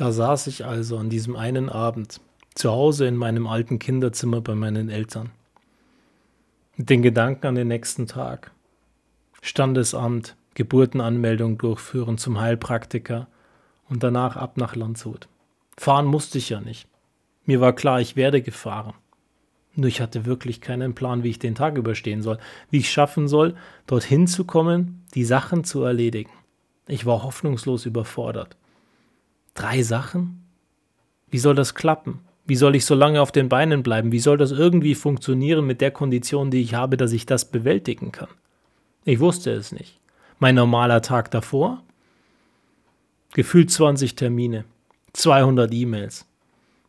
Da saß ich also an diesem einen Abend zu Hause in meinem alten Kinderzimmer bei meinen Eltern. Mit den Gedanken an den nächsten Tag. Standesamt, Geburtenanmeldung durchführen zum Heilpraktiker und danach ab nach Landshut. Fahren musste ich ja nicht. Mir war klar, ich werde gefahren. Nur ich hatte wirklich keinen Plan, wie ich den Tag überstehen soll, wie ich schaffen soll, dorthin zu kommen, die Sachen zu erledigen. Ich war hoffnungslos überfordert. Drei Sachen? Wie soll das klappen? Wie soll ich so lange auf den Beinen bleiben? Wie soll das irgendwie funktionieren mit der Kondition, die ich habe, dass ich das bewältigen kann? Ich wusste es nicht. Mein normaler Tag davor? Gefühlt 20 Termine, 200 E-Mails.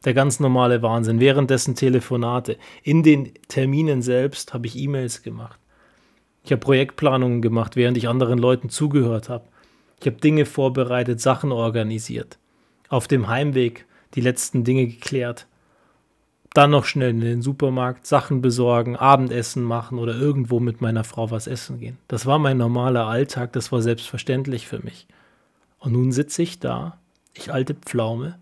Der ganz normale Wahnsinn. Währenddessen Telefonate. In den Terminen selbst habe ich E-Mails gemacht. Ich habe Projektplanungen gemacht, während ich anderen Leuten zugehört habe. Ich habe Dinge vorbereitet, Sachen organisiert. Auf dem Heimweg die letzten Dinge geklärt. Dann noch schnell in den Supermarkt, Sachen besorgen, Abendessen machen oder irgendwo mit meiner Frau was essen gehen. Das war mein normaler Alltag, das war selbstverständlich für mich. Und nun sitze ich da, ich alte Pflaume,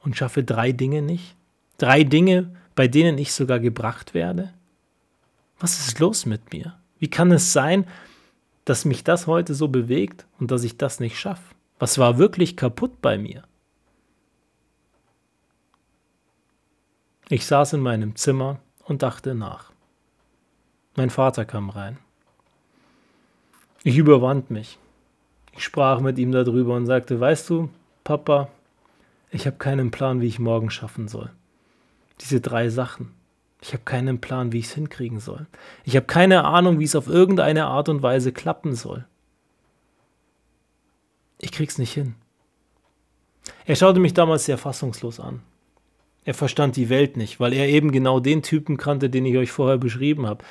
und schaffe drei Dinge nicht? Drei Dinge, bei denen ich sogar gebracht werde? Was ist los mit mir? Wie kann es sein, dass mich das heute so bewegt und dass ich das nicht schaffe? Was war wirklich kaputt bei mir? Ich saß in meinem Zimmer und dachte nach. Mein Vater kam rein. Ich überwand mich. Ich sprach mit ihm darüber und sagte, weißt du, Papa, ich habe keinen Plan, wie ich morgen schaffen soll. Diese drei Sachen. Ich habe keinen Plan, wie ich es hinkriegen soll. Ich habe keine Ahnung, wie es auf irgendeine Art und Weise klappen soll. Ich krieg's nicht hin. Er schaute mich damals sehr fassungslos an. Er verstand die Welt nicht, weil er eben genau den Typen kannte, den ich euch vorher beschrieben habe,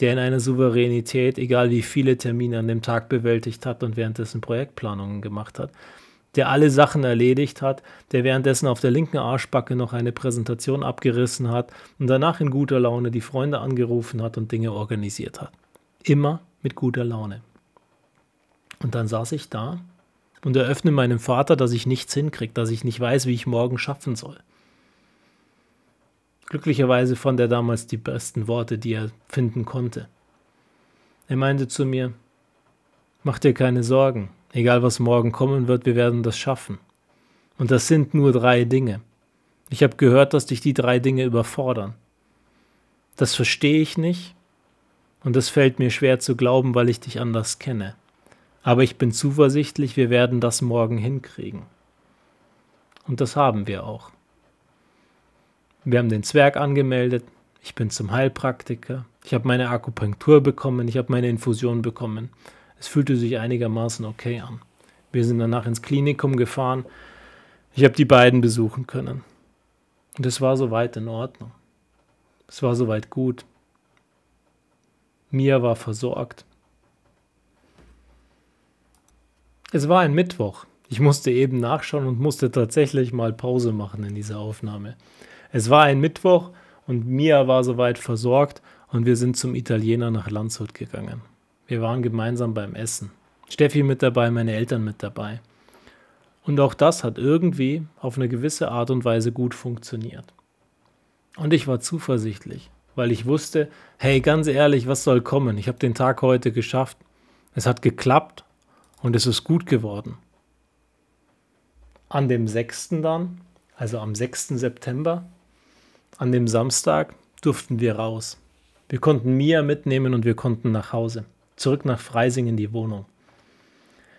der in einer Souveränität, egal wie viele Termine an dem Tag bewältigt hat und währenddessen Projektplanungen gemacht hat der alle Sachen erledigt hat, der währenddessen auf der linken Arschbacke noch eine Präsentation abgerissen hat und danach in guter Laune die Freunde angerufen hat und Dinge organisiert hat. Immer mit guter Laune. Und dann saß ich da und eröffne meinem Vater, dass ich nichts hinkriege, dass ich nicht weiß, wie ich morgen schaffen soll. Glücklicherweise fand er damals die besten Worte, die er finden konnte. Er meinte zu mir, Mach dir keine Sorgen, Egal was morgen kommen wird, wir werden das schaffen. Und das sind nur drei Dinge. Ich habe gehört, dass dich die drei Dinge überfordern. Das verstehe ich nicht und es fällt mir schwer zu glauben, weil ich dich anders kenne. Aber ich bin zuversichtlich, wir werden das morgen hinkriegen. Und das haben wir auch. Wir haben den Zwerg angemeldet, ich bin zum Heilpraktiker, ich habe meine Akupunktur bekommen, ich habe meine Infusion bekommen. Es fühlte sich einigermaßen okay an. Wir sind danach ins Klinikum gefahren. Ich habe die beiden besuchen können. Und es war soweit in Ordnung. Es war soweit gut. Mia war versorgt. Es war ein Mittwoch. Ich musste eben nachschauen und musste tatsächlich mal Pause machen in dieser Aufnahme. Es war ein Mittwoch und Mia war soweit versorgt und wir sind zum Italiener nach Landshut gegangen. Wir waren gemeinsam beim Essen. Steffi mit dabei, meine Eltern mit dabei. Und auch das hat irgendwie auf eine gewisse Art und Weise gut funktioniert. Und ich war zuversichtlich, weil ich wusste, hey, ganz ehrlich, was soll kommen? Ich habe den Tag heute geschafft. Es hat geklappt und es ist gut geworden. An dem 6. dann, also am 6. September, an dem Samstag, durften wir raus. Wir konnten Mia mitnehmen und wir konnten nach Hause zurück nach Freising in die Wohnung.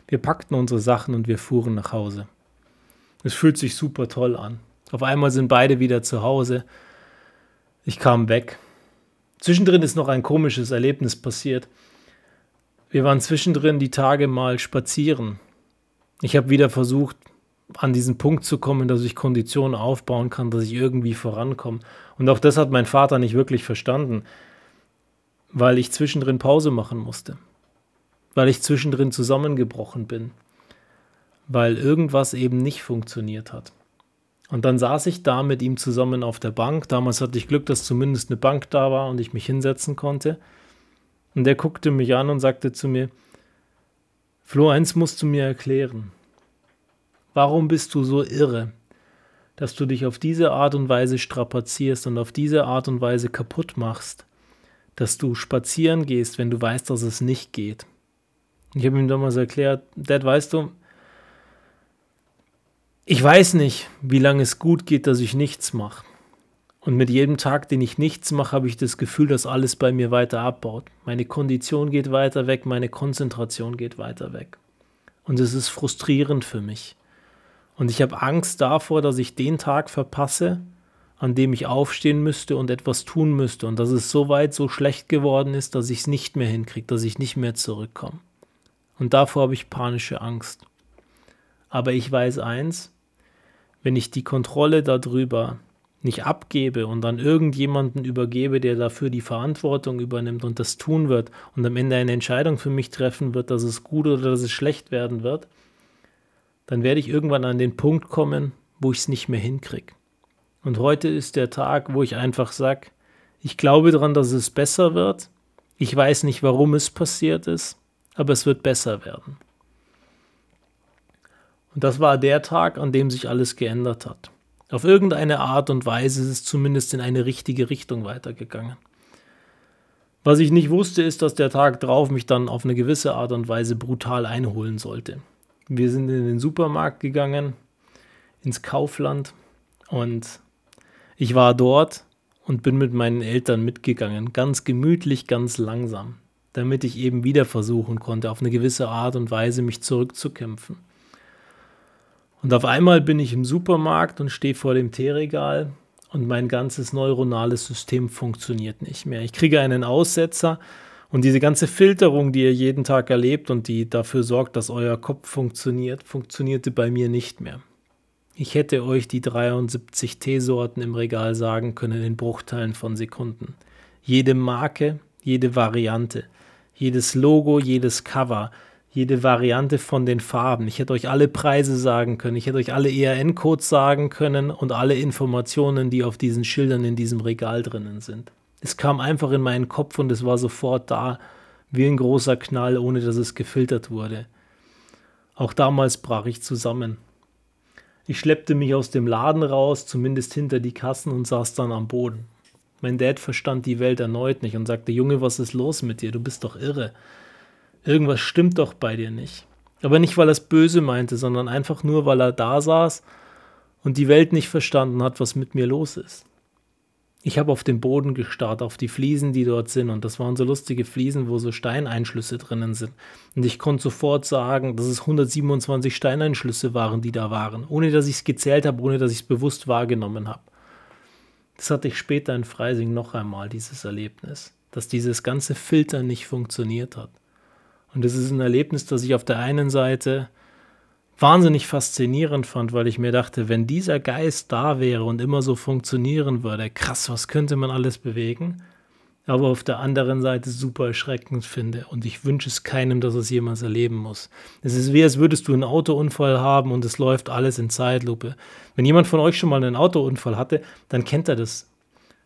Wir packten unsere Sachen und wir fuhren nach Hause. Es fühlt sich super toll an. Auf einmal sind beide wieder zu Hause. Ich kam weg. Zwischendrin ist noch ein komisches Erlebnis passiert. Wir waren zwischendrin die Tage mal spazieren. Ich habe wieder versucht, an diesen Punkt zu kommen, dass ich Konditionen aufbauen kann, dass ich irgendwie vorankomme. Und auch das hat mein Vater nicht wirklich verstanden weil ich zwischendrin Pause machen musste, weil ich zwischendrin zusammengebrochen bin, weil irgendwas eben nicht funktioniert hat. Und dann saß ich da mit ihm zusammen auf der Bank. Damals hatte ich Glück, dass zumindest eine Bank da war und ich mich hinsetzen konnte. Und er guckte mich an und sagte zu mir, Flo, eins musst du mir erklären. Warum bist du so irre, dass du dich auf diese Art und Weise strapazierst und auf diese Art und Weise kaputt machst, dass du spazieren gehst, wenn du weißt, dass es nicht geht? Ich habe ihm damals erklärt, Dad, weißt du, ich weiß nicht, wie lange es gut geht, dass ich nichts mache. Und mit jedem Tag, den ich nichts mache, habe ich das Gefühl, dass alles bei mir weiter abbaut. Meine Kondition geht weiter weg, meine Konzentration geht weiter weg. Und es ist frustrierend für mich. Und ich habe Angst davor, dass ich den Tag verpasse, an dem ich aufstehen müsste und etwas tun müsste. Und dass es so weit so schlecht geworden ist, dass ich es nicht mehr hinkriege, dass ich nicht mehr zurückkomme. Und davor habe ich panische Angst. Aber ich weiß eins, wenn ich die Kontrolle darüber nicht abgebe und dann irgendjemanden übergebe, der dafür die Verantwortung übernimmt und das tun wird und am Ende eine Entscheidung für mich treffen wird, dass es gut oder dass es schlecht werden wird, dann werde ich irgendwann an den Punkt kommen, wo ich es nicht mehr hinkriege. Und heute ist der Tag, wo ich einfach sage, ich glaube daran, dass es besser wird. Ich weiß nicht, warum es passiert ist, aber es wird besser werden. Und das war der Tag, an dem sich alles geändert hat. Auf irgendeine Art und Weise ist es zumindest in eine richtige Richtung weitergegangen. Was ich nicht wusste, ist, dass der Tag drauf mich dann auf eine gewisse Art und Weise brutal einholen sollte. Wir sind in den Supermarkt gegangen, ins Kaufland und ich war dort und bin mit meinen Eltern mitgegangen, ganz gemütlich, ganz langsam, damit ich eben wieder versuchen konnte, auf eine gewisse Art und Weise mich zurückzukämpfen. Und auf einmal bin ich im Supermarkt und stehe vor dem Teeregal und mein ganzes neuronales System funktioniert nicht mehr. Ich kriege einen Aussetzer und diese ganze Filterung, die ihr jeden Tag erlebt und die dafür sorgt, dass euer Kopf funktioniert, funktionierte bei mir nicht mehr. Ich hätte euch die 73 Teesorten im Regal sagen können in Bruchteilen von Sekunden. Jede Marke, jede Variante, jedes Logo, jedes Cover, jede Variante von den Farben. Ich hätte euch alle Preise sagen können, ich hätte euch alle ERN-Codes sagen können und alle Informationen, die auf diesen Schildern in diesem Regal drinnen sind. Es kam einfach in meinen Kopf und es war sofort da, wie ein großer Knall, ohne dass es gefiltert wurde. Auch damals brach ich zusammen. Ich schleppte mich aus dem Laden raus, zumindest hinter die Kassen und saß dann am Boden. Mein Dad verstand die Welt erneut nicht und sagte, Junge, was ist los mit dir? Du bist doch irre. Irgendwas stimmt doch bei dir nicht. Aber nicht, weil er es böse meinte, sondern einfach nur, weil er da saß und die Welt nicht verstanden hat, was mit mir los ist. Ich habe auf den Boden gestarrt, auf die Fliesen, die dort sind. Und das waren so lustige Fliesen, wo so Steineinschlüsse drinnen sind. Und ich konnte sofort sagen, dass es 127 Steineinschlüsse waren, die da waren. Ohne dass ich es gezählt habe, ohne dass ich es bewusst wahrgenommen habe. Das hatte ich später in Freising noch einmal, dieses Erlebnis. Dass dieses ganze Filter nicht funktioniert hat. Und das ist ein Erlebnis, das ich auf der einen Seite wahnsinnig faszinierend fand, weil ich mir dachte, wenn dieser Geist da wäre und immer so funktionieren würde, krass, was könnte man alles bewegen? Aber auf der anderen Seite super erschreckend finde und ich wünsche es keinem, dass es jemals erleben muss. Es ist wie, als würdest du einen Autounfall haben und es läuft alles in Zeitlupe. Wenn jemand von euch schon mal einen Autounfall hatte, dann kennt er das.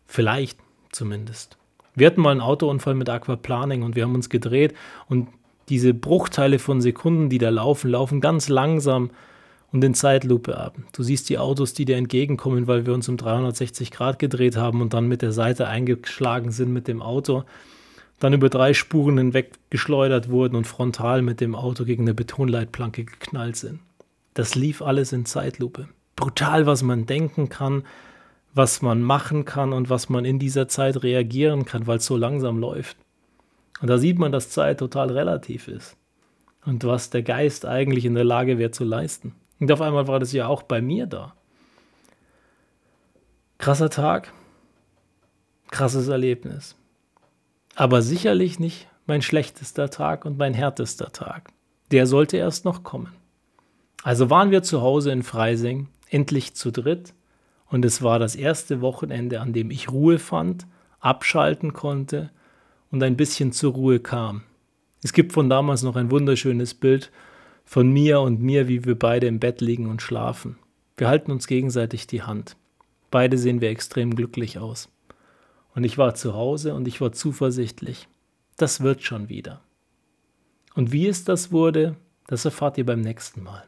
Vielleicht zumindest. Wir hatten mal einen Autounfall mit Aquaplaning und wir haben uns gedreht und diese Bruchteile von Sekunden, die da laufen, laufen ganz langsam und in Zeitlupe ab. Du siehst die Autos, die dir entgegenkommen, weil wir uns um 360 Grad gedreht haben und dann mit der Seite eingeschlagen sind mit dem Auto, dann über drei Spuren hinweg geschleudert wurden und frontal mit dem Auto gegen eine Betonleitplanke geknallt sind. Das lief alles in Zeitlupe. Brutal, was man denken kann, was man machen kann und was man in dieser Zeit reagieren kann, weil es so langsam läuft. Und da sieht man, dass Zeit total relativ ist. Und was der Geist eigentlich in der Lage wäre zu leisten. Und auf einmal war das ja auch bei mir da. Krasser Tag, krasses Erlebnis. Aber sicherlich nicht mein schlechtester Tag und mein härtester Tag. Der sollte erst noch kommen. Also waren wir zu Hause in Freising, endlich zu dritt, und es war das erste Wochenende, an dem ich Ruhe fand, abschalten konnte und ein bisschen zur Ruhe kam. Es gibt von damals noch ein wunderschönes Bild von mir und mir, wie wir beide im Bett liegen und schlafen. Wir halten uns gegenseitig die Hand. Beide sehen wir extrem glücklich aus. Und ich war zu Hause und ich war zuversichtlich. Das wird schon wieder. Und wie es das wurde, das erfahrt ihr beim nächsten Mal.